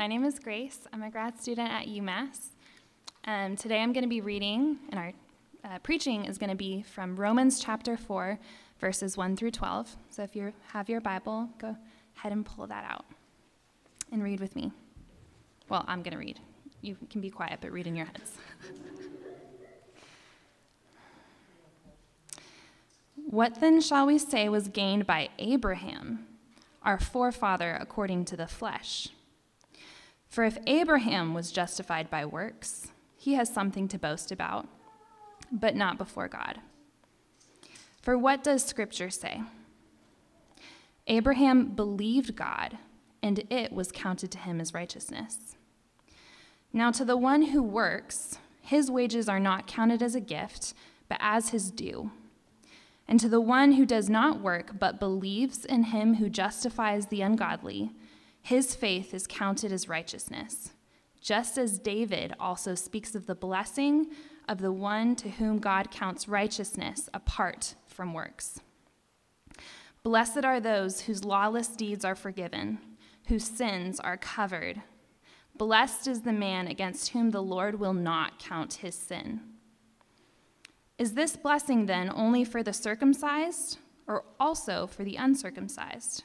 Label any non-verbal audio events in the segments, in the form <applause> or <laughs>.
My name is Grace. I'm a grad student at UMass. Um, today I'm going to be reading, and our uh, preaching is going to be from Romans chapter 4, verses 1 through 12. So if you have your Bible, go ahead and pull that out and read with me. Well, I'm going to read. You can be quiet, but read in your heads. what then shall we say was gained by Abraham, our forefather according to the flesh? For if Abraham was justified by works, he has something to boast about, but not before God. For what does Scripture say? Abraham believed God, and it was counted to him as righteousness. Now, to the one who works, his wages are not counted as a gift, but as his due. And to the one who does not work, but believes in him who justifies the ungodly, his faith is counted as righteousness, just as David also speaks of the blessing of the one to whom God counts righteousness apart from works. Blessed are those whose lawless deeds are forgiven, whose sins are covered. Blessed is the man against whom the Lord will not count his sin. Is this blessing then only for the circumcised or also for the uncircumcised?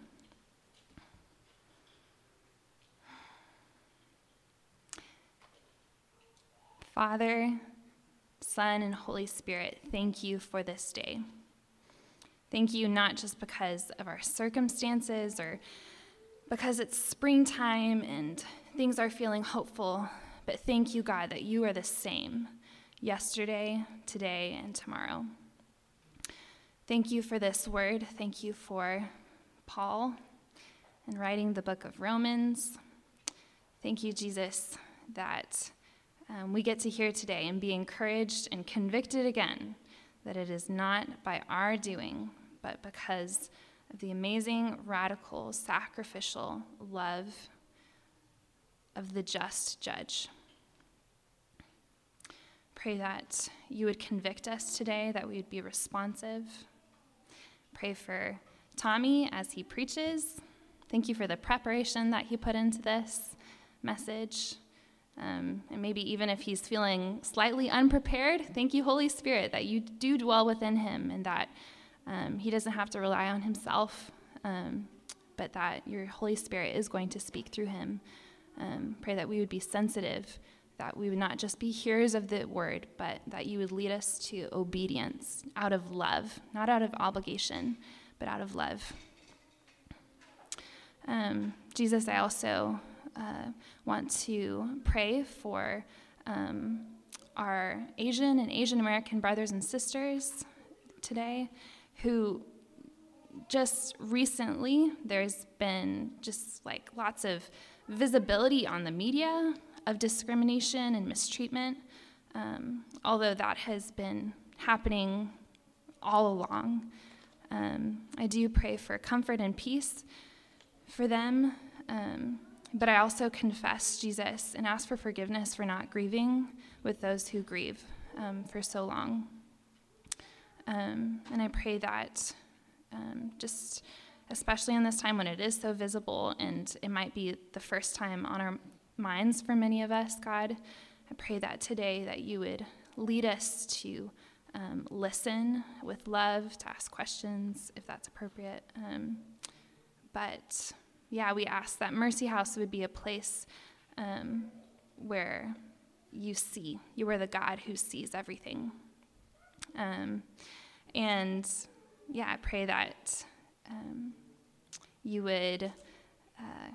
Father, Son, and Holy Spirit, thank you for this day. Thank you not just because of our circumstances or because it's springtime and things are feeling hopeful, but thank you, God, that you are the same yesterday, today, and tomorrow. Thank you for this word. Thank you for Paul and writing the book of Romans. Thank you, Jesus, that um, we get to hear today and be encouraged and convicted again that it is not by our doing, but because of the amazing, radical, sacrificial love of the just judge. Pray that you would convict us today, that we would be responsive. Pray for Tommy as he preaches. Thank you for the preparation that he put into this message. Um, and maybe even if he's feeling slightly unprepared, thank you, Holy Spirit, that you do dwell within him and that um, he doesn't have to rely on himself, um, but that your Holy Spirit is going to speak through him. Um, pray that we would be sensitive, that we would not just be hearers of the word, but that you would lead us to obedience out of love, not out of obligation, but out of love. Um, Jesus, I also uh, want to pray for um, our Asian and Asian American brothers and sisters today who just recently there's been just like lots of visibility on the media of discrimination and mistreatment, um, although that has been happening all along. Um, I do pray for comfort and peace for them. Um, but I also confess Jesus and ask for forgiveness for not grieving with those who grieve um, for so long. Um, and I pray that um, just, especially in this time when it is so visible and it might be the first time on our minds for many of us, God, I pray that today that you would lead us to um, listen with love, to ask questions if that's appropriate. Um, but yeah, we ask that Mercy House would be a place um, where you see. You are the God who sees everything. Um, And yeah, I pray that um, you would uh,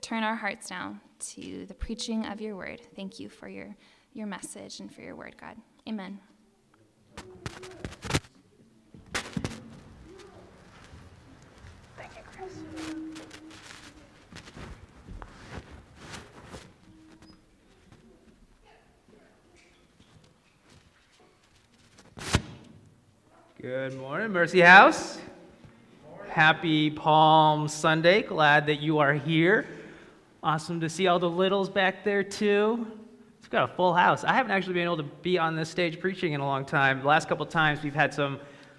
turn our hearts now to the preaching of your word. Thank you for your, your message and for your word, God. Amen. Good morning, Mercy House. Happy Palm Sunday. Glad that you are here. Awesome to see all the littles back there, too. It's got a full house. I haven't actually been able to be on this stage preaching in a long time. The last couple times we've had some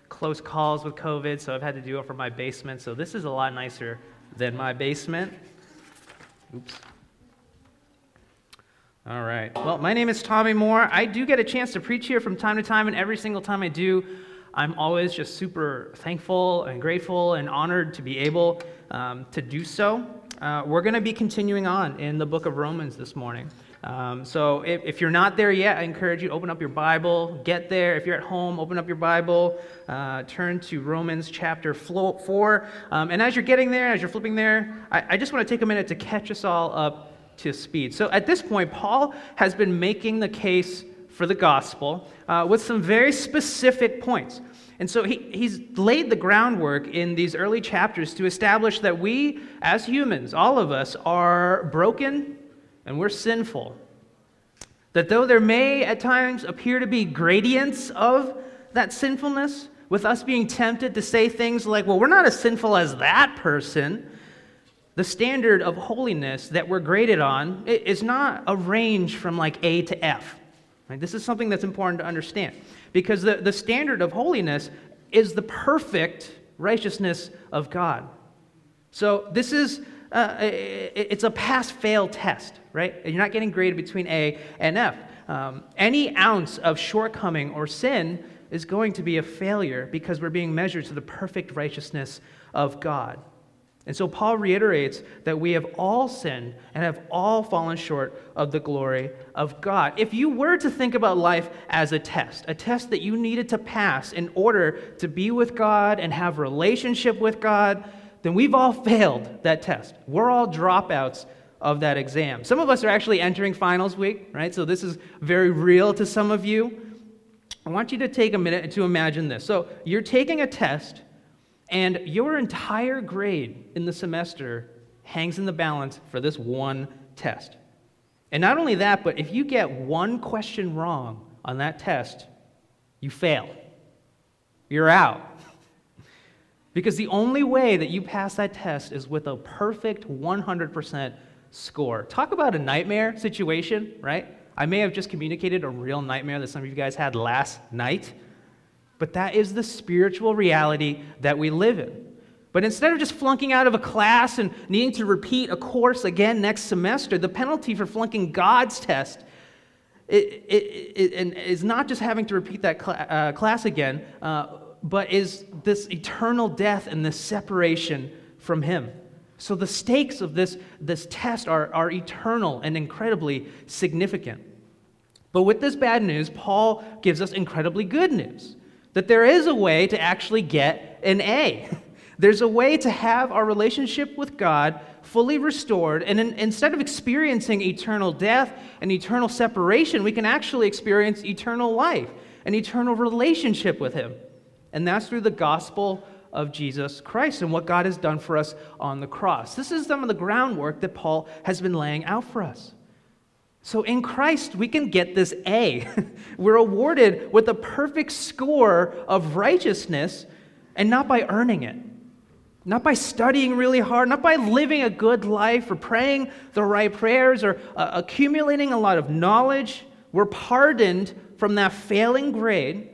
close calls with COVID, so I've had to do it from my basement. So this is a lot nicer than my basement. Oops. All right. Well, my name is Tommy Moore. I do get a chance to preach here from time to time, and every single time I do, I'm always just super thankful and grateful and honored to be able um, to do so. Uh, we're going to be continuing on in the book of Romans this morning. Um, so if, if, you're not there yet, I encourage you to open up your Bible, get there. If you're at home, open up your Bible, uh, turn to Romans chapter 4. Um, and as you're getting there, as you're flipping there, I, I just want to take a minute to catch us all up to speed. So at this point, Paul has been making the case for the gospel uh, with some very specific points. And so he, he's laid the groundwork in these early chapters to establish that we, as humans, all of us, are broken and we're sinful. That though there may at times appear to be gradients of that sinfulness, with us being tempted to say things like, well, we're not as sinful as that person, the standard of holiness that we're graded on is not a range from like A to F. Right? This is something that's important to understand because the, the standard of holiness is the perfect righteousness of God. So this is uh, it's a pass fail test, right? You're not getting graded between A and F. Um, any ounce of shortcoming or sin is going to be a failure because we're being measured to the perfect righteousness of God. And so Paul reiterates that we have all sinned and have all fallen short of the glory of God. If you were to think about life as a test, a test that you needed to pass in order to be with God and have relationship with God, then we've all <laughs> failed that test. We're all dropouts of that exam. Some of us are actually entering finals week, right? So this is very real to some of you. I want you to take a minute to imagine this. So you're taking a test and your entire grade in the semester hangs in the balance for this one test. And not only that, but if you get one question wrong on that test, you fail. You're out. <laughs> Because the only way that you pass that test is with a perfect 100% score. Talk about a nightmare situation, right? I may have just communicated a real nightmare that some of you guys had last night. But that is the spiritual reality that we live in. But instead of just flunking out of a class and needing to repeat a course again next semester, the penalty for flunking God's test it, it, it, is not just having to repeat that cl- uh, class again, uh, but is this eternal death and this separation from Him. So the stakes of this, this test are, are eternal and incredibly significant. But with this bad news, Paul gives us incredibly good news that there is a way to actually get an A. <laughs> There's a way to have our relationship with God fully restored, and in, instead of experiencing eternal death and eternal separation, we can actually experience eternal life, an eternal relationship with Him. And that's through the gospel of Jesus Christ and what God has done for us on the cross. This is some of the groundwork that Paul has been laying out for us. So in Christ, we can get this A. <laughs> We're awarded with a perfect score of righteousness and not by earning it, not by studying really hard, not by living a good life or praying the right prayers or uh, accumulating a lot of knowledge. We're pardoned from that failing grade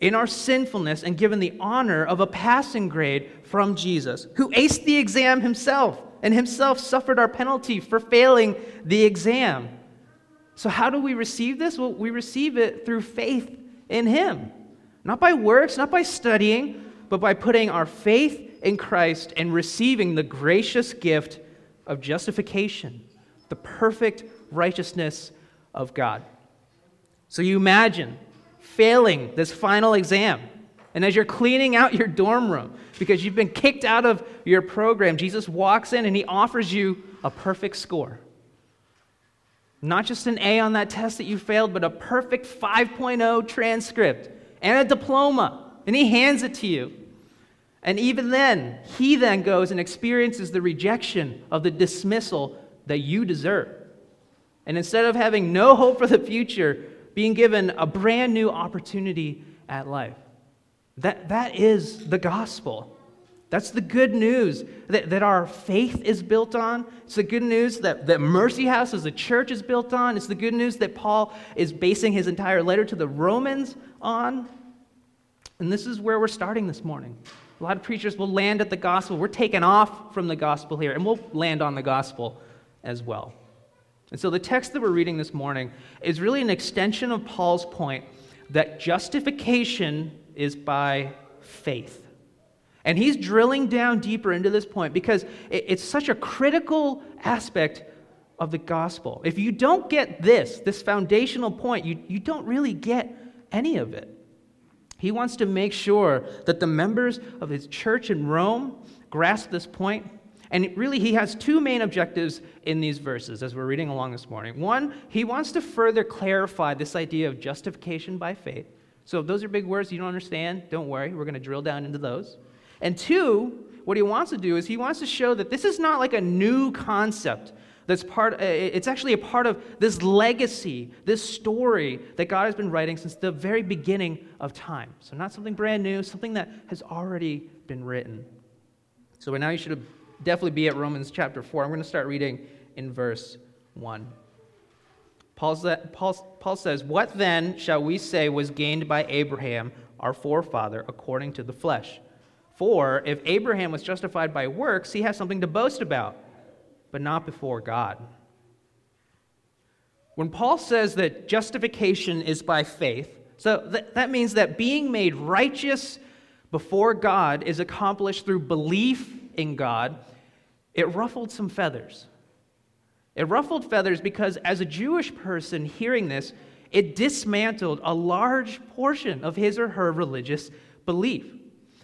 in our sinfulness and given the honor of a passing grade from Jesus, who aced the exam himself and himself suffered our penalty for failing the exam. So, how do we receive this? Well, we receive it through faith in him. Not by works, not by studying, but by putting our faith in Christ and receiving the gracious gift of justification, the perfect righteousness of God. So, you imagine failing this final exam, and as you're cleaning out your dorm room because you've been kicked out of your program, Jesus walks in and he offers you a perfect score. Not just an A on that test that you failed, but a perfect 5.0 transcript and a diploma. And he hands it to you. And even then, he then goes and experiences the rejection of the dismissal that you deserve. And instead of having no hope for the future, being given a brand new opportunity at life. That, that is the gospel. That's the good news that, that our faith is built on. It's the good news that, that Mercy House as a church is built on. It's the good news that Paul is basing his entire letter to the Romans on. And this is where we're starting this morning. A lot of preachers will land at the gospel. We're taking off from the gospel here, and we'll land on the gospel as well. And so the text that we're reading this morning is really an extension of Paul's point that justification is by faith. And he's drilling down deeper into this point because it's such a critical aspect of the gospel. If you don't get this, this foundational point, you, you don't really get any of it. He wants to make sure that the members of his church in Rome grasp this point. And really, he has two main objectives in these verses as we're reading along this morning. One, he wants to further clarify this idea of justification by faith. So, if those are big words you don't understand, don't worry, we're going to drill down into those. And two, what he wants to do is he wants to show that this is not like a new concept that's part uh, it's actually a part of this legacy this story that god has been writing since the very beginning of time. So not something brand new something that has already been written. So by now you should definitely be at romans chapter 4 i'm going to start reading in verse 1 Paul, says what then shall we say was gained by abraham our forefather according to the flesh for if Abraham was justified by works, he has something to boast about, but not before God. When Paul says that justification is by faith, so that means that being made righteous before God is accomplished through belief in God, it ruffled some feathers. It ruffled feathers because, as a Jewish person hearing this, it dismantled a large portion of his or her religious belief.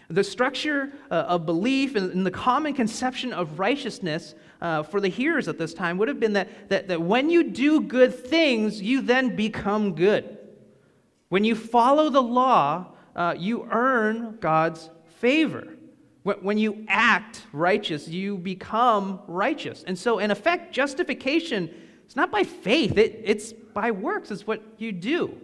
The structure uh, of belief and, the common conception of righteousness uh, for the hearers at this time would have been that, that, that when you do good things, you then become good. When you follow the law, uh, you earn God's favor. When, you act righteous, you become righteous. And so, in effect, justification is not by faith, it, it's by works, it's what you do.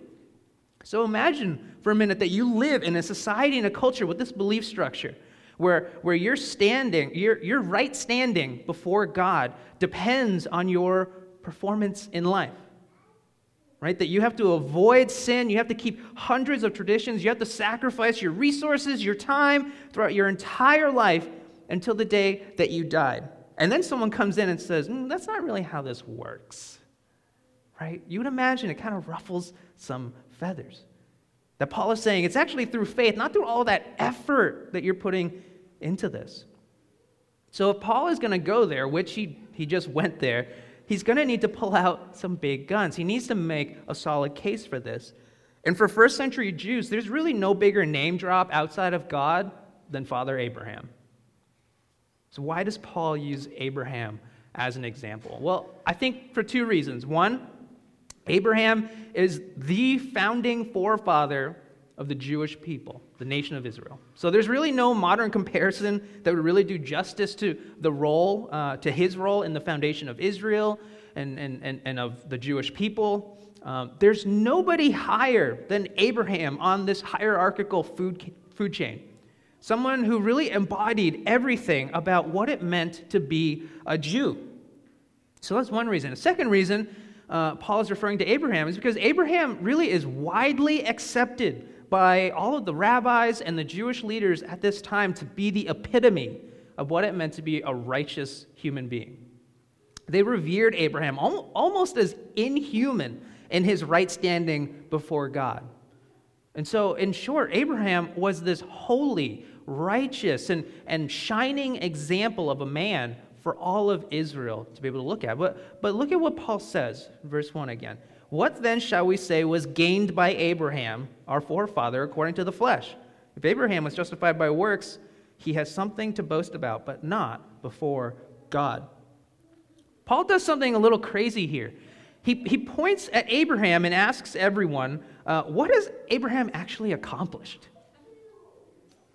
So imagine for a minute that you live in a society and a culture with this belief structure where, where you're standing, your, your right standing before God depends on your performance in life. Right? That you have to avoid sin, you have to keep hundreds of traditions, you have to sacrifice your resources, your time throughout your entire life until the day that you died. And then someone comes in and says, mm, That's not really how this works. Right? You would imagine it kind of ruffles some feathers. That Paul is saying it's actually through faith, not through all that effort that you're putting into this. So if Paul is going to go there, which he, he just went there, he's going to need to pull out some big guns. He needs to make a solid case for this. And for first century Jews, there's really no bigger name drop outside of God than Father Abraham. So why does Paul use Abraham as an example? Well, I think for two reasons. One, Abraham is the founding forefather of the Jewish people, the nation of Israel. So there's really no modern comparison that would really do justice to the role, uh, to his role in the foundation of Israel and, and, and, and of the Jewish people. Um, there's nobody higher than Abraham on this hierarchical food, food chain. Someone who really embodied everything about what it meant to be a Jew. So that's one reason. A second reason uh, Paul is referring to Abraham is because Abraham really is widely accepted by all of the rabbis and the Jewish leaders at this time to be the epitome of what it meant to be a righteous human being. They revered Abraham almost as inhuman in his right standing before God. And so, in short, Abraham was this holy, righteous, and, and shining example of a man for all of Israel to be able to look at. But, but look at what Paul says, verse 1 again. What then shall we say was gained by Abraham, our forefather, according to the flesh? If Abraham was justified by works, he has something to boast about, but not before God. Paul does something a little crazy here. He, he points at Abraham and asks everyone, uh, What has Abraham actually accomplished?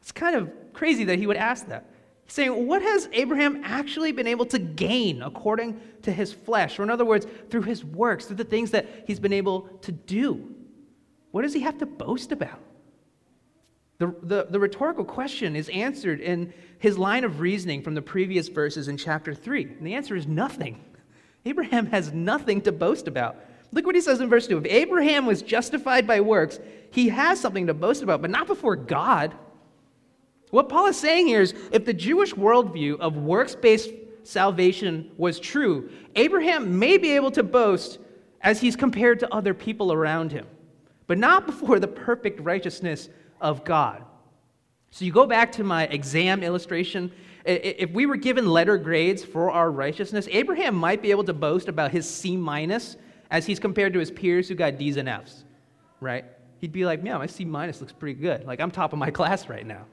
It's kind of crazy that he would ask that. Saying, What has Abraham actually been able to gain according to his flesh? Or, in other words, through his works, through the things that he's been able to do? What does he have to boast about? The, the, the, rhetorical question is answered in his line of reasoning from the previous verses in chapter 3. And the answer is nothing. <laughs> Abraham has nothing to boast about. Look what he says in verse 2. If Abraham was justified by works, he has something to boast about, but not before God. What Paul is saying here is if the Jewish worldview of works based salvation was true, Abraham may be able to boast as he's compared to other people around him, but not before the perfect righteousness of God. So you go back to my exam illustration. If we were given letter grades for our righteousness, Abraham might be able to boast about his C minus as he's compared to his peers who got D's and F's, right? He'd be like, yeah, my C minus looks pretty good. Like, I'm top of my class right now.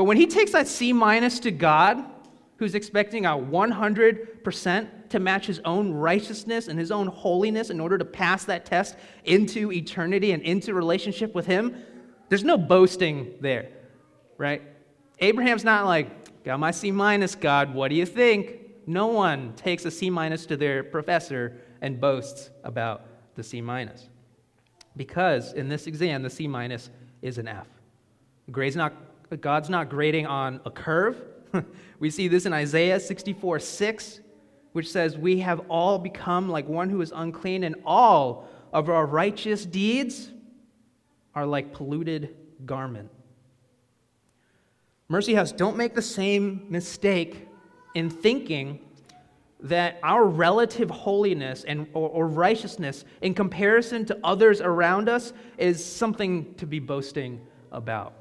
But when he takes that C minus to God, who's expecting a 100% to match his own righteousness and his own holiness in order to pass that test into eternity and into relationship with him, there's no boasting there, right? Abraham's not like, got my C minus, God, what do you think? No one takes a C minus to their professor and boasts about the C minus. Because in this exam, the C minus is an F. Grade's not, God's not grading on a curve. <laughs> we see this in Isaiah 64 6, which says, We have all become like one who is unclean, and all of our righteous deeds are like polluted garment. Mercy House, don't make the same mistake in thinking that our relative holiness and, or, or, righteousness in comparison to others around us is something to be boasting about.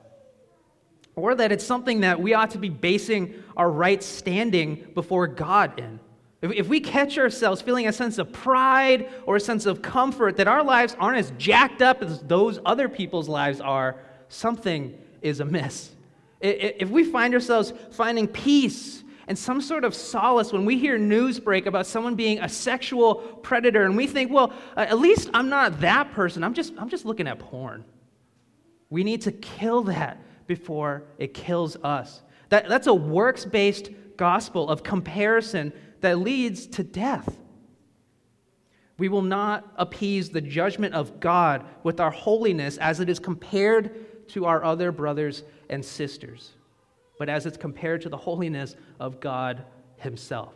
Or that it's something that we ought to be basing our right standing before God in. If, we catch ourselves feeling a sense of pride or a sense of comfort that our lives aren't as jacked up as those other people's lives are, something is amiss. If we find ourselves finding peace and some sort of solace when we hear news break about someone being a sexual predator and we think, well, at least I'm not that person, I'm just, I'm just looking at porn. We need to kill that before it kills us. That, that's a works based gospel of comparison that leads to death. We will not appease the judgment of God with our holiness as it is compared to our other brothers and sisters, but as it's compared to the holiness of God Himself.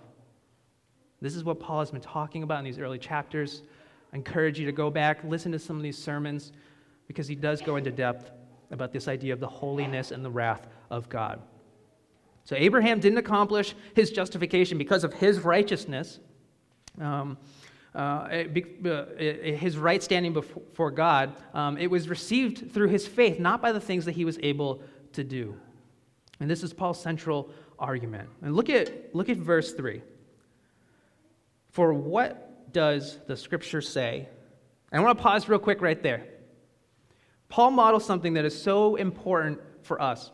This is what Paul has been talking about in these early chapters. I encourage you to go back, listen to some of these sermons, because he does go into depth about this idea of the holiness and the wrath of God. So Abraham didn't accomplish his justification because of his righteousness, um, uh, uh his right standing before God. Um, it was received through his faith, not by the things that he was able to do. And this is Paul's central argument. And look at, look at verse 3. For what does the scripture say? I want to pause real quick right there. Paul models something that is so important for us.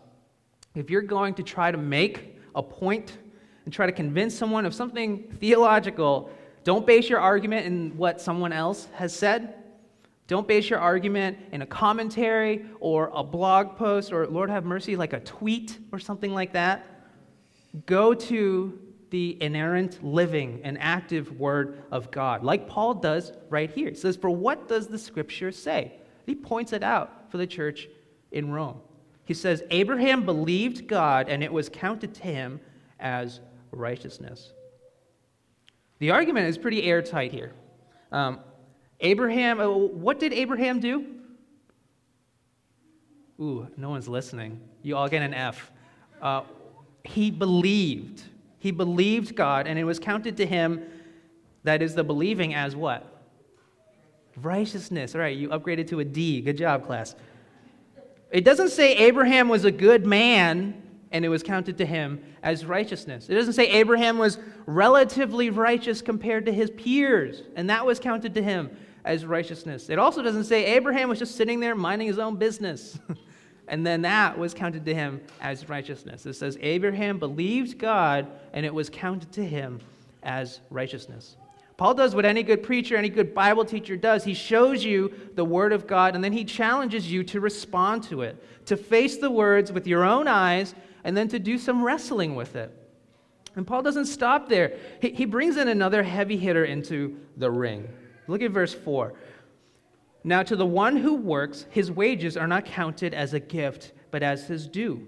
If you're going to try to make a point and try to convince someone of something theological, don't base your argument in what someone else has said. Don't base your argument in a commentary or a blog post or, Lord have mercy, like a tweet or something like that. Go to the inerrant, living, and active Word of God, like Paul does right here. He says, For what does the Scripture say? He points it out for the church in Rome. He says, Abraham believed God, and it was counted to him as righteousness. The argument is pretty airtight here. Um, Abraham, uh, what did Abraham do? Ooh, no one's listening. You all get an F. Uh, he believed. He believed God, and it was counted to him, that is the believing, as what? Righteousness. All right, you upgraded to a D. Good job, class. It doesn't say Abraham was a good man and it was counted to him as righteousness. It doesn't say Abraham was relatively righteous compared to his peers and that was counted to him as righteousness. It also doesn't say Abraham was just sitting there minding his own business. <laughs> and then that was counted to him as righteousness. It says Abraham believed God, and it was counted to him as righteousness. Paul does what any good preacher, any good Bible teacher does. He shows you the Word of God, and then he challenges you to respond to it, to face the words with your own eyes, and then to do some wrestling with it. And Paul doesn't stop there. He, he brings in another heavy hitter into the ring. Look at verse 4. Now, to the one who works, his wages are not counted as a gift, but as his due.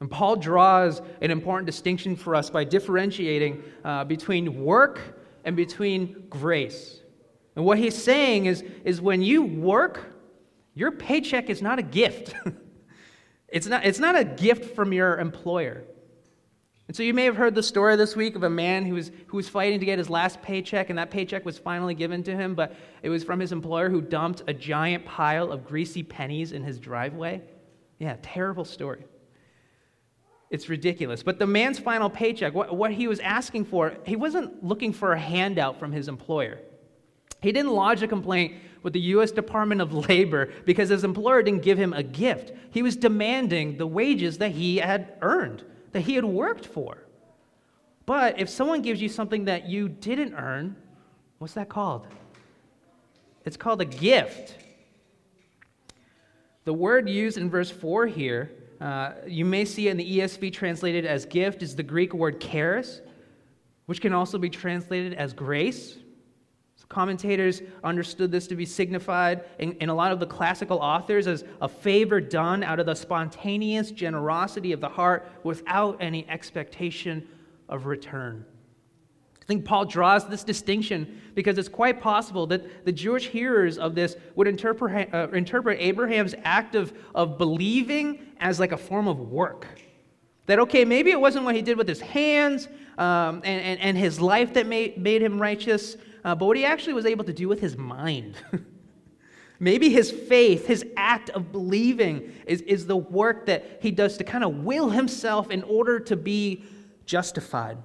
And Paul draws an important distinction for us by differentiating uh, between work and between grace. And what he's saying is, is when you work, your paycheck is not a gift. <laughs> it's, not, it's not a gift from your employer. And so you may have heard the story this week of a man who was, who was fighting to get his last paycheck, and that paycheck was finally given to him, but it was from his employer who dumped a giant pile of greasy pennies in his driveway. Yeah, terrible story. It's ridiculous. But the man's final paycheck, what, what he was asking for, he wasn't looking for a handout from his employer. He didn't lodge a complaint with the U.S. Department of Labor because his employer didn't give him a gift. He was demanding the wages that he had earned, that he had worked for. But if someone gives you something that you didn't earn, what's that called? It's called a gift. The word used in verse 4 here uh, you may see in the ESV translated as gift is the Greek word charis, which can also be translated as grace. So commentators understood this to be signified in, in a lot of the classical authors as a favor done out of the spontaneous generosity of the heart without any expectation of return. I think Paul draws this distinction because it's quite possible that the Jewish hearers of this would interpret, uh, interpret Abraham's act of, of believing as like a form of work. That, okay, maybe it wasn't what he did with his hands um, and, and, and, his life that made, made him righteous, uh, but what he actually was able to do with his mind. <laughs> maybe his faith, his act of believing, is, is the work that he does to kind of will himself in order to be justified.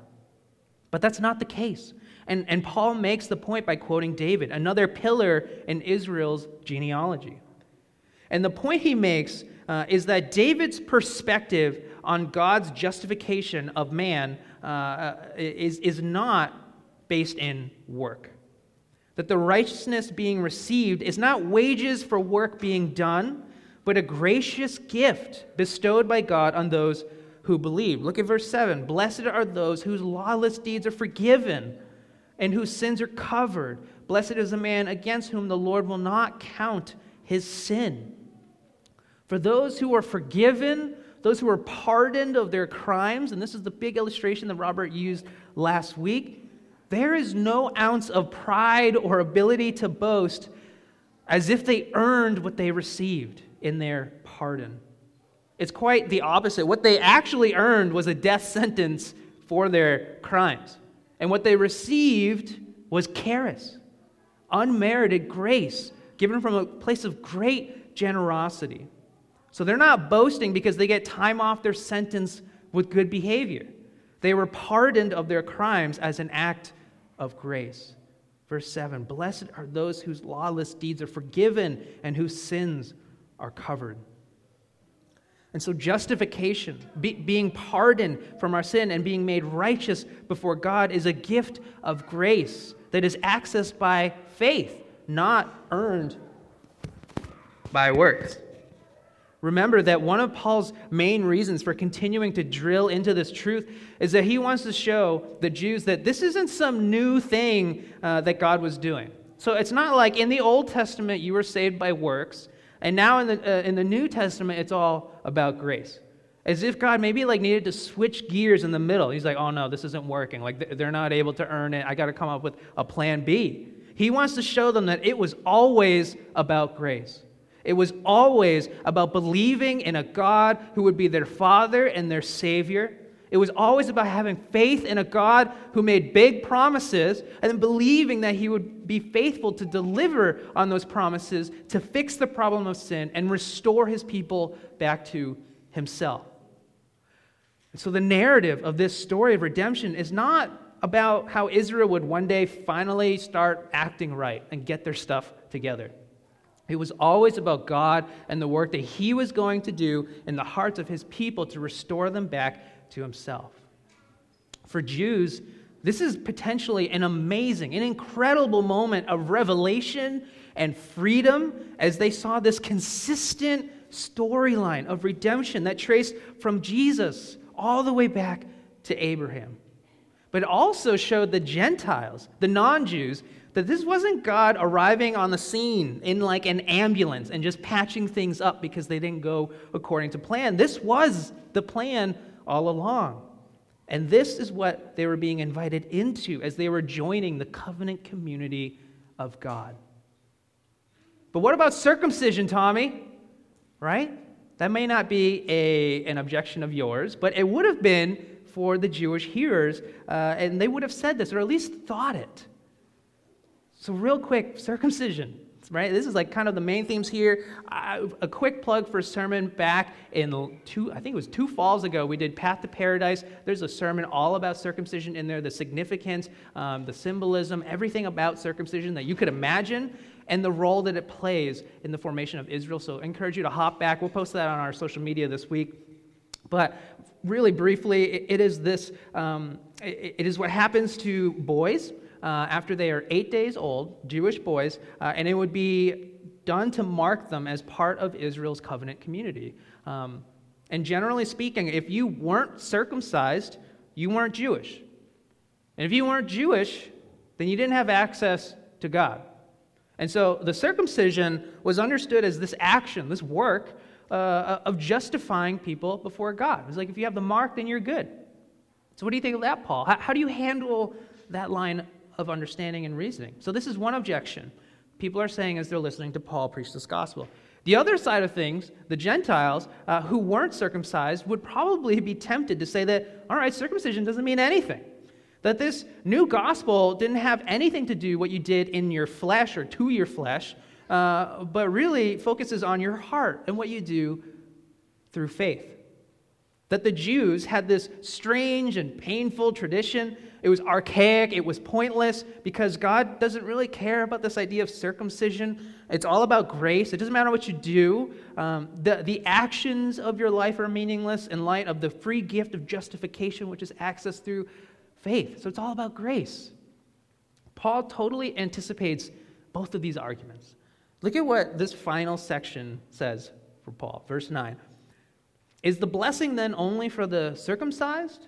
But that's not the case. And, and Paul makes the point by quoting David, another pillar in Israel's genealogy. And the point he makes uh, is that David's perspective on God's justification of man uh, uh, is, is not based in work. That the righteousness being received is not wages for work being done, but a gracious gift bestowed by God on those who believe. Look at verse 7. Blessed are those whose lawless deeds are forgiven and whose sins are covered. Blessed is the man against whom the Lord will not count his sin. For those who are forgiven, those who are pardoned of their crimes, and this is the big illustration that Robert used last week, there is no ounce of pride or ability to boast as if they earned what they received in their pardon. It's quite the opposite. What they actually earned was a death sentence for their crimes. And what they received was charis, unmerited grace, given from a place of great generosity. So they're not boasting because they get time off their sentence with good behavior. They were pardoned of their crimes as an act of grace. Verse 7 Blessed are those whose lawless deeds are forgiven and whose sins are covered. And so, justification, be, being pardoned from our sin and being made righteous before God, is a gift of grace that is accessed by faith, not earned by works. Remember that one of Paul's main reasons for continuing to drill into this truth is that he wants to show the Jews that this isn't some new thing uh, that God was doing. So it's not like in the Old Testament you were saved by works, and now in the, uh, in the New Testament, it's all about grace. As if God maybe like needed to switch gears in the middle. He's like, oh no, this isn't working. Like they're not able to earn it. I got to come up with a plan B. He wants to show them that it was always about grace. It was always about believing in a God who would be their Father and their Savior. It was always about having faith in a God who made big promises and then believing that He would be faithful to deliver on those promises to fix the problem of sin and restore His people back to Himself. And so the narrative of this story of redemption is not about how Israel would one day finally start acting right and get their stuff together. It was always about God and the work that He was going to do in the hearts of His people to restore them back to Himself. For Jews, this is potentially an amazing, an incredible moment of revelation and freedom as they saw this consistent storyline of redemption that traced from Jesus all the way back to Abraham. But also showed the Gentiles, the non Jews, that this wasn't God arriving on the scene in like an ambulance and just patching things up because they didn't go according to plan. This was the plan all along. And this is what they were being invited into as they were joining the covenant community of God. But what about circumcision, Tommy? Right? That may not be a, an objection of yours, but it would have been for the Jewish hearers, uh, and they would have said this, or at least thought it. So, real quick, circumcision, right? This is like kind of the main themes here. A quick plug for a sermon back in two, I think it was two falls ago. We did Path to Paradise. There's a sermon all about circumcision in there, the significance, um, the symbolism, everything about circumcision that you could imagine, and the role that it plays in the formation of Israel. So, I encourage you to hop back. We'll post that on our social media this week. But really briefly, it, it is this um, it, it is what happens to boys uh, after they are eight days old, Jewish boys, uh, and it would be done to mark them as part of Israel's covenant community. Um, and generally speaking, if you weren't circumcised, you weren't Jewish. And if you weren't Jewish, then you didn't have access to God. And so the circumcision was understood as this action, this work uh, of justifying people before God. It was like if you have the mark, then you're good. So, what do you think of that, Paul? How, how do you handle that line of understanding and reasoning. So, this is one objection people are saying as they're listening to Paul preach this gospel. The other side of things, the Gentiles uh, who weren't circumcised would probably be tempted to say that, all right, circumcision doesn't mean anything. That this new gospel didn't have anything to do what you did in your flesh or to your flesh, uh, but really focuses on your heart and what you do through faith. That the Jews had this strange and painful tradition it was archaic, it was pointless because God doesn't really care about this idea of circumcision. It's all about grace. It doesn't matter what you do, um, the, the actions of your life are meaningless in light of the free gift of justification, which is access through faith. So it's all about grace. Paul totally anticipates both of these arguments. Look at what this final section says for Paul, verse 9. Is the blessing then only for the circumcised?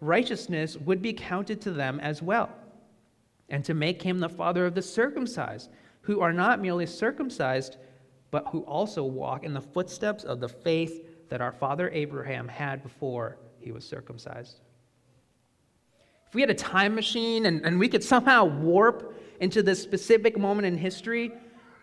righteousness would be counted to them as well, and to make him the father of the circumcised, who are not merely circumcised, but who also walk in the footsteps of the faith that our father Abraham had before he was circumcised. If we had a time machine and, and we could somehow warp into this specific moment in history,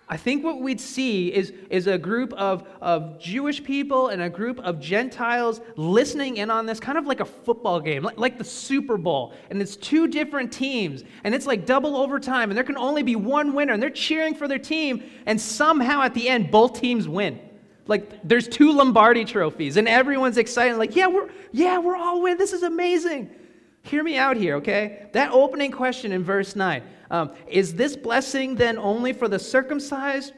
I think what we'd see is, is a group of, of Jewish people and a group of Gentiles listening in on this, kind of like a football game, like, like the Super Bowl. And it's two different teams, and it's like double overtime, and there can only be one winner, and they're cheering for their team, and somehow at the end, both teams win. Like there's two Lombardi trophies, and everyone's excited, like, yeah, we're yeah, we're all win. This is amazing. Hear me out here, okay? That opening question in verse 9 um, Is this blessing then only for the circumcised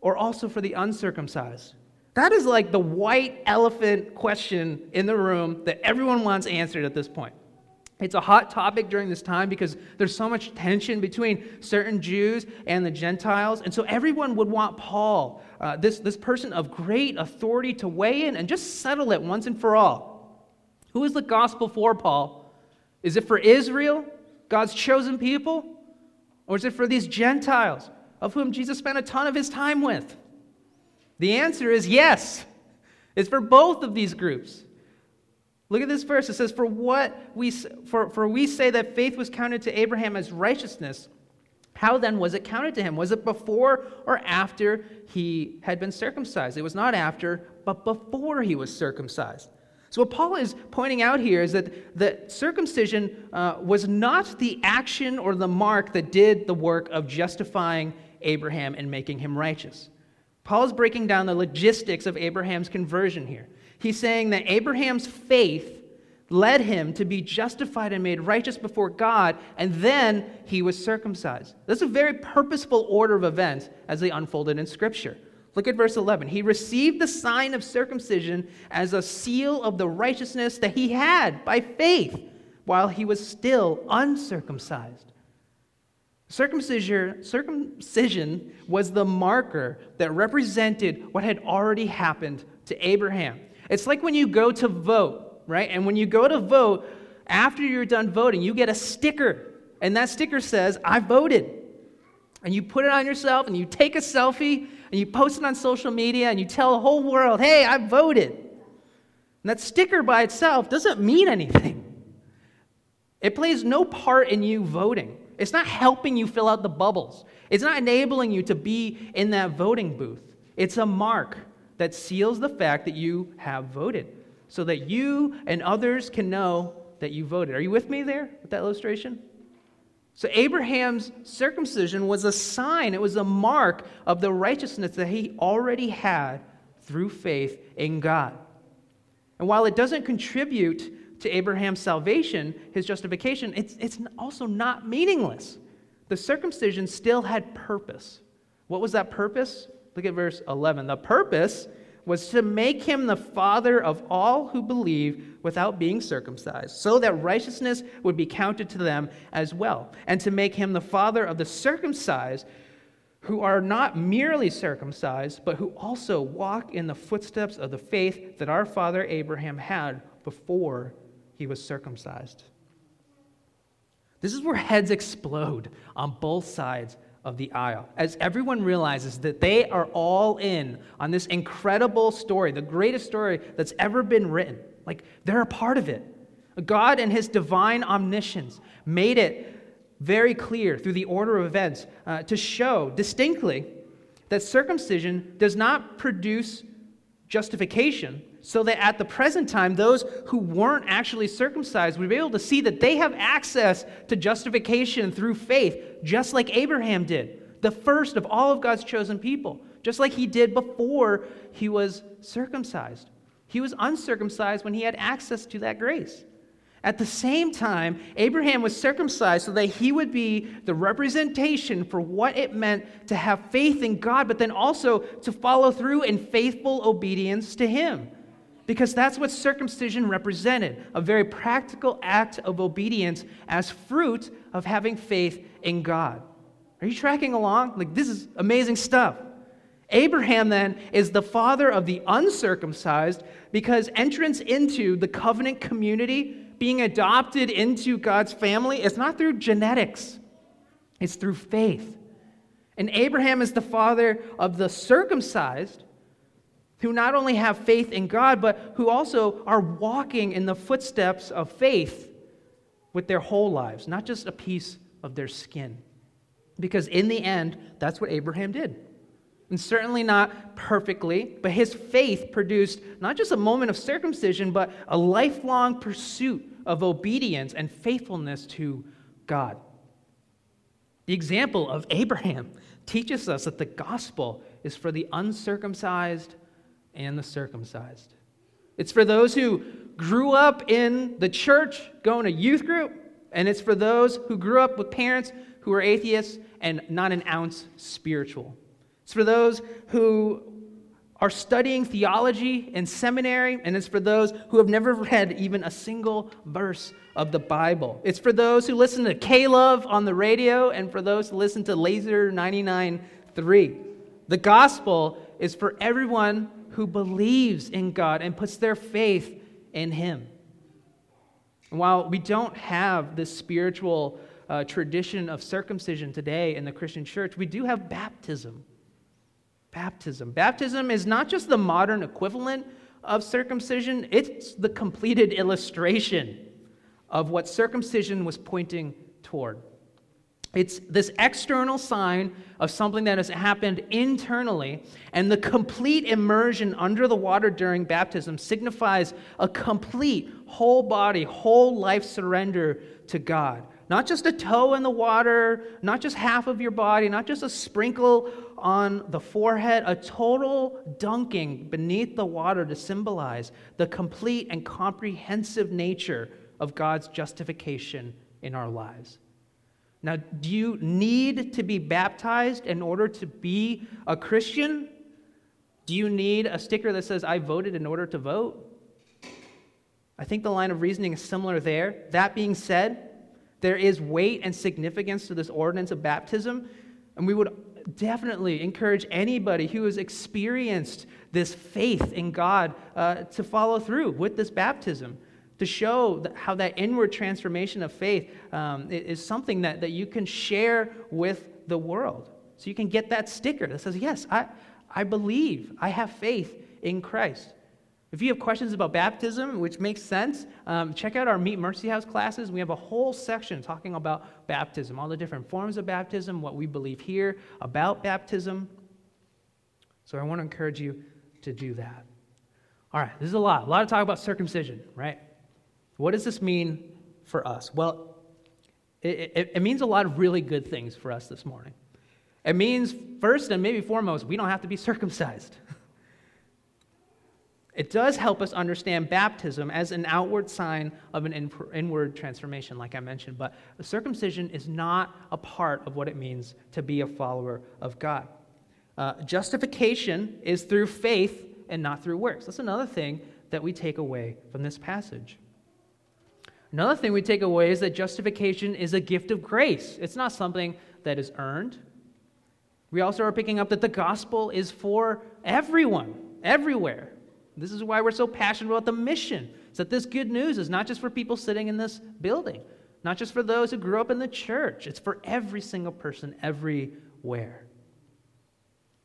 or also for the uncircumcised? That is like the white elephant question in the room that everyone wants answered at this point. It's a hot topic during this time because there's so much tension between certain Jews and the Gentiles. And so everyone would want Paul, uh, this, this person of great authority, to weigh in and just settle it once and for all. Who is the gospel for, Paul? Is it for Israel, God's chosen people? Or is it for these Gentiles, of whom Jesus spent a ton of his time with? The answer is yes. It's for both of these groups. Look at this verse. It says, For what we for, for we say that faith was counted to Abraham as righteousness. How then was it counted to him? Was it before or after he had been circumcised? It was not after, but before he was circumcised. So, what Paul is pointing out here is that the circumcision uh, was not the action or the mark that did the work of justifying Abraham and making him righteous. Paul is breaking down the logistics of Abraham's conversion here. He's saying that Abraham's faith led him to be justified and made righteous before God, and then he was circumcised. That's a very purposeful order of events as they unfolded in Scripture. Look at verse 11. He received the sign of circumcision as a seal of the righteousness that he had by faith while he was still uncircumcised. Circumcision, circumcision was the marker that represented what had already happened to Abraham. It's like when you go to vote, right? And when you go to vote, after you're done voting, you get a sticker. And that sticker says, I voted. And you put it on yourself and you take a selfie and you post it on social media and you tell the whole world, hey, I voted. And that sticker by itself doesn't mean anything. It plays no part in you voting. It's not helping you fill out the bubbles. It's not enabling you to be in that voting booth. It's a mark that seals the fact that you have voted so that you and others can know that you voted. Are you with me there with that illustration? So, Abraham's circumcision was a sign, it was a mark of the righteousness that he already had through faith in God. And while it doesn't contribute to Abraham's salvation, his justification, it's, it's also not meaningless. The circumcision still had purpose. What was that purpose? Look at verse 11. The purpose was to make him the father of all who believe without being circumcised, so that righteousness would be counted to them as well, and to make him the father of the circumcised who are not merely circumcised, but who also walk in the footsteps of the faith that our father Abraham had before he was circumcised. This is where heads explode on both sides of the aisle as everyone realizes that they are all in on this incredible story, the greatest story that's ever been written. Like they're a part of it. God and his divine omniscience made it very clear through the order of events uh, to show distinctly that circumcision does not produce justification, so that at the present time, those who weren't actually circumcised would be able to see that they have access to justification through faith, just like Abraham did, the first of all of God's chosen people, just like he did before he was circumcised. He was uncircumcised when he had access to that grace. At the same time, Abraham was circumcised so that he would be the representation for what it meant to have faith in God, but then also to follow through in faithful obedience to him. Because that's what circumcision represented a very practical act of obedience as fruit of having faith in God. Are you tracking along? Like, this is amazing stuff. Abraham then is the father of the uncircumcised because entrance into the covenant community being adopted into God's family is not through genetics, it's through faith. And Abraham is the father of the circumcised who not only have faith in God, but who also are walking in the footsteps of faith with their whole lives, not just a piece of their skin. Because in the end, that's what Abraham did. And certainly not perfectly, but his faith produced not just a moment of circumcision, but a lifelong pursuit of obedience and faithfulness to God. The example of Abraham <laughs> teaches us that the gospel is for the uncircumcised and the circumcised. It's for those who grew up in the church going to youth group, and it's for those who grew up with parents who are atheists and not an ounce spiritual. It's for those who are studying theology in seminary, and it's for those who have never read even a single verse of the Bible. It's for those who listen to K Love on the radio, and for those who listen to Laser 99.3. The gospel is for everyone who believes in God and puts their faith in Him. And while we don't have this spiritual uh, tradition of circumcision today in the Christian church, we do have baptism. Baptism. Baptism is not just the modern equivalent of circumcision, it's the completed illustration of what circumcision was pointing toward. It's this external sign of something that has happened internally, and the complete immersion under the water during baptism signifies a complete, whole body, whole life surrender to God. Not just a toe in the water, not just half of your body, not just a sprinkle on the forehead, a total dunking beneath the water to symbolize the complete and comprehensive nature of God's justification in our lives. Now, do you need to be baptized in order to be a Christian? Do you need a sticker that says, I voted in order to vote? I think the line of reasoning is similar there. That being said, there is weight and significance to this ordinance of baptism, and we would definitely encourage anybody who has experienced this faith in God uh, to follow through with this baptism to show how that inward transformation of faith um, is something that, that you can share with the world. So you can get that sticker that says, Yes, I, I believe, I have faith in Christ. If you have questions about baptism, which makes sense, um, check out our Meet Mercy House classes. We have a whole section talking about baptism, all the different forms of baptism, what we believe here about baptism. So I want to encourage you to do that. All right, this is a lot. A lot of talk about circumcision, right? What does this mean for us? Well, it, it, it, means a lot of really good things for us this morning. It means, first and maybe foremost, we don't have to be <laughs> circumcised. It does help us understand baptism as an outward sign of an in, inward transformation, like I mentioned, but circumcision is not a part of what it means to be a follower of God. Uh, justification is through faith and not through works. That's another thing that we take away from this passage. Another thing we take away is that justification is a gift of grace, it's not something that is earned. We also are picking up that the gospel is for everyone, everywhere. This is why we're so passionate about the mission. Is that this good news is not just for people sitting in this building, not just for those who grew up in the church. It's for every single person everywhere.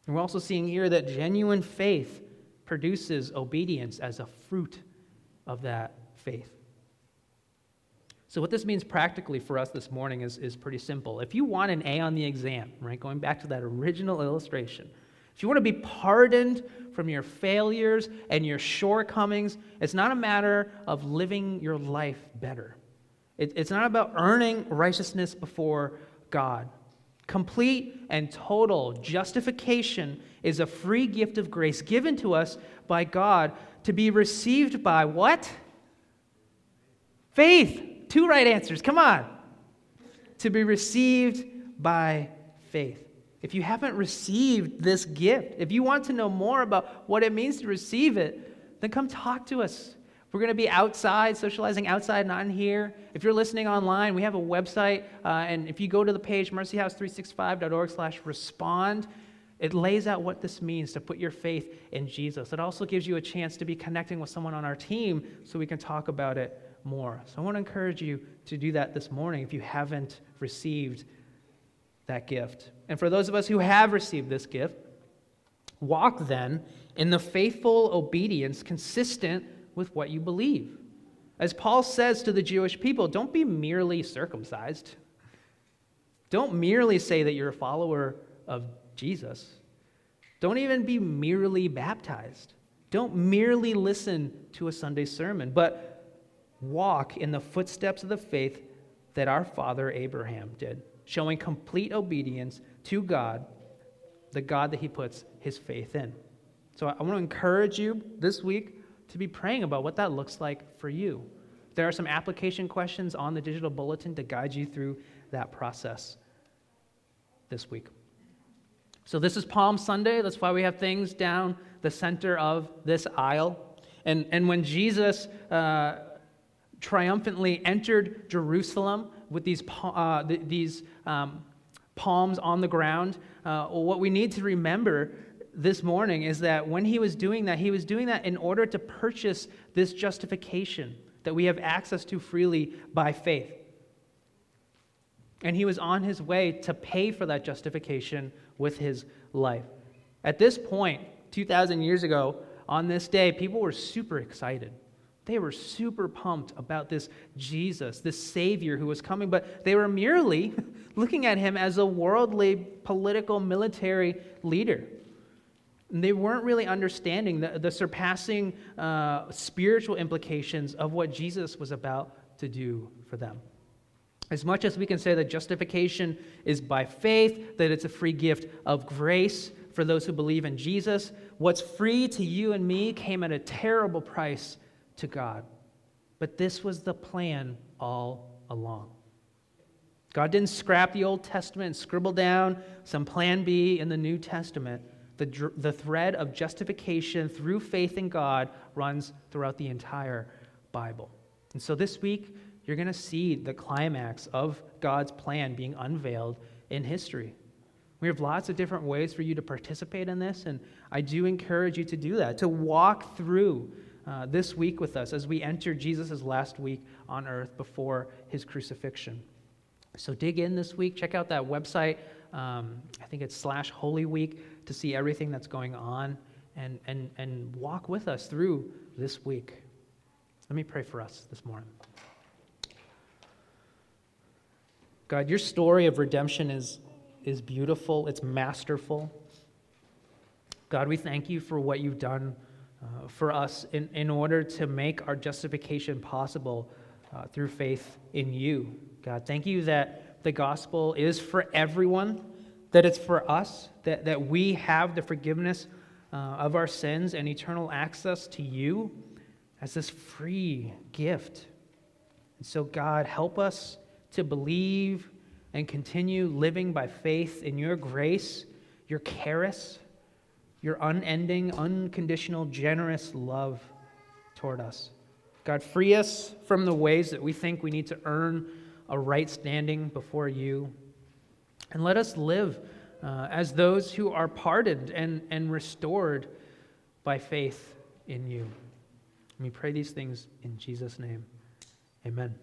And we're also seeing here that genuine faith produces obedience as a fruit of that faith. So, what this means practically for us this morning is, is pretty simple. If you want an A on the exam, right, going back to that original illustration, if you want to be pardoned from your failures and your shortcomings, it's not a matter of living your life better. It, it's not about earning righteousness before God. Complete and total justification is a free gift of grace given to us by God to be received by what? Faith. Two right answers. Come on. To be received by faith. If you haven't received this gift, if you want to know more about what it means to receive it, then come talk to us. We're going to be outside, socializing outside, not in here. If you're listening online, we have a website, uh, and if you go to the page mercyhouse365.org slash respond, it lays out what this means to put your faith in Jesus. It also gives you a chance to be connecting with someone on our team so we can talk about it more. So I want to encourage you to do that this morning if you haven't received that gift. And for those of us who have received this gift, walk then in the faithful obedience consistent with what you believe. As Paul says to the Jewish people, don't be merely circumcised. Don't merely say that you're a follower of Jesus. Don't even be merely baptized. Don't merely listen to a Sunday sermon, but walk in the footsteps of the faith that our father Abraham did, showing complete obedience to God, the God that he puts his faith in. So I want to encourage you this week to be praying about what that looks like for you. There are some application questions on the digital bulletin to guide you through that process this week. So, this is Palm Sunday. That's why we have things down the center of this aisle. And, and when Jesus uh, triumphantly entered Jerusalem with these, uh, these um, palms on the ground, uh, what we need to remember this morning is that when he was doing that, he was doing that in order to purchase this justification that we have access to freely by faith. And he was on his way to pay for that justification with his life. At this point, 2,000 years ago, on this day, people were super excited. They were super pumped about this Jesus, this Savior who was coming, but they were merely <laughs> looking at him as a worldly, political, military leader. And they weren't really understanding the, the surpassing uh, spiritual implications of what Jesus was about to do for them. As much as we can say that justification is by faith, that it's a free gift of grace for those who believe in Jesus, what's free to you and me came at a terrible price to God. But this was the plan all along. God didn't scrap the Old Testament and scribble down some plan B in the New Testament. The, the thread of justification through faith in God runs throughout the entire Bible. And so this week, you're going to see the climax of God's plan being unveiled in history. We have lots of different ways for you to participate in this, and I do encourage you to do that, to walk through uh, this week with us as we enter Jesus' last week on earth before his crucifixion. So dig in this week. Check out that website. Um, I think it's slash Holy Week to see everything that's going on and, and, and walk with us through this week. Let me pray for us this morning. God, your story of redemption is, is beautiful, it's masterful. God, we thank you for what you've done uh, for us in, in order to make our justification possible uh, through faith in you. God, thank you that the gospel is for everyone, that it's for us, that, that we have the forgiveness uh, of our sins and eternal access to you as this free gift. And so, God, help us to believe and continue living by faith in your grace, your charis, your unending, unconditional, generous love toward us. God, free us from the ways that we think we need to earn a right standing before you. And let us live uh, as those who are pardoned and, and restored by faith in you. We pray these things in Jesus' name. Amen.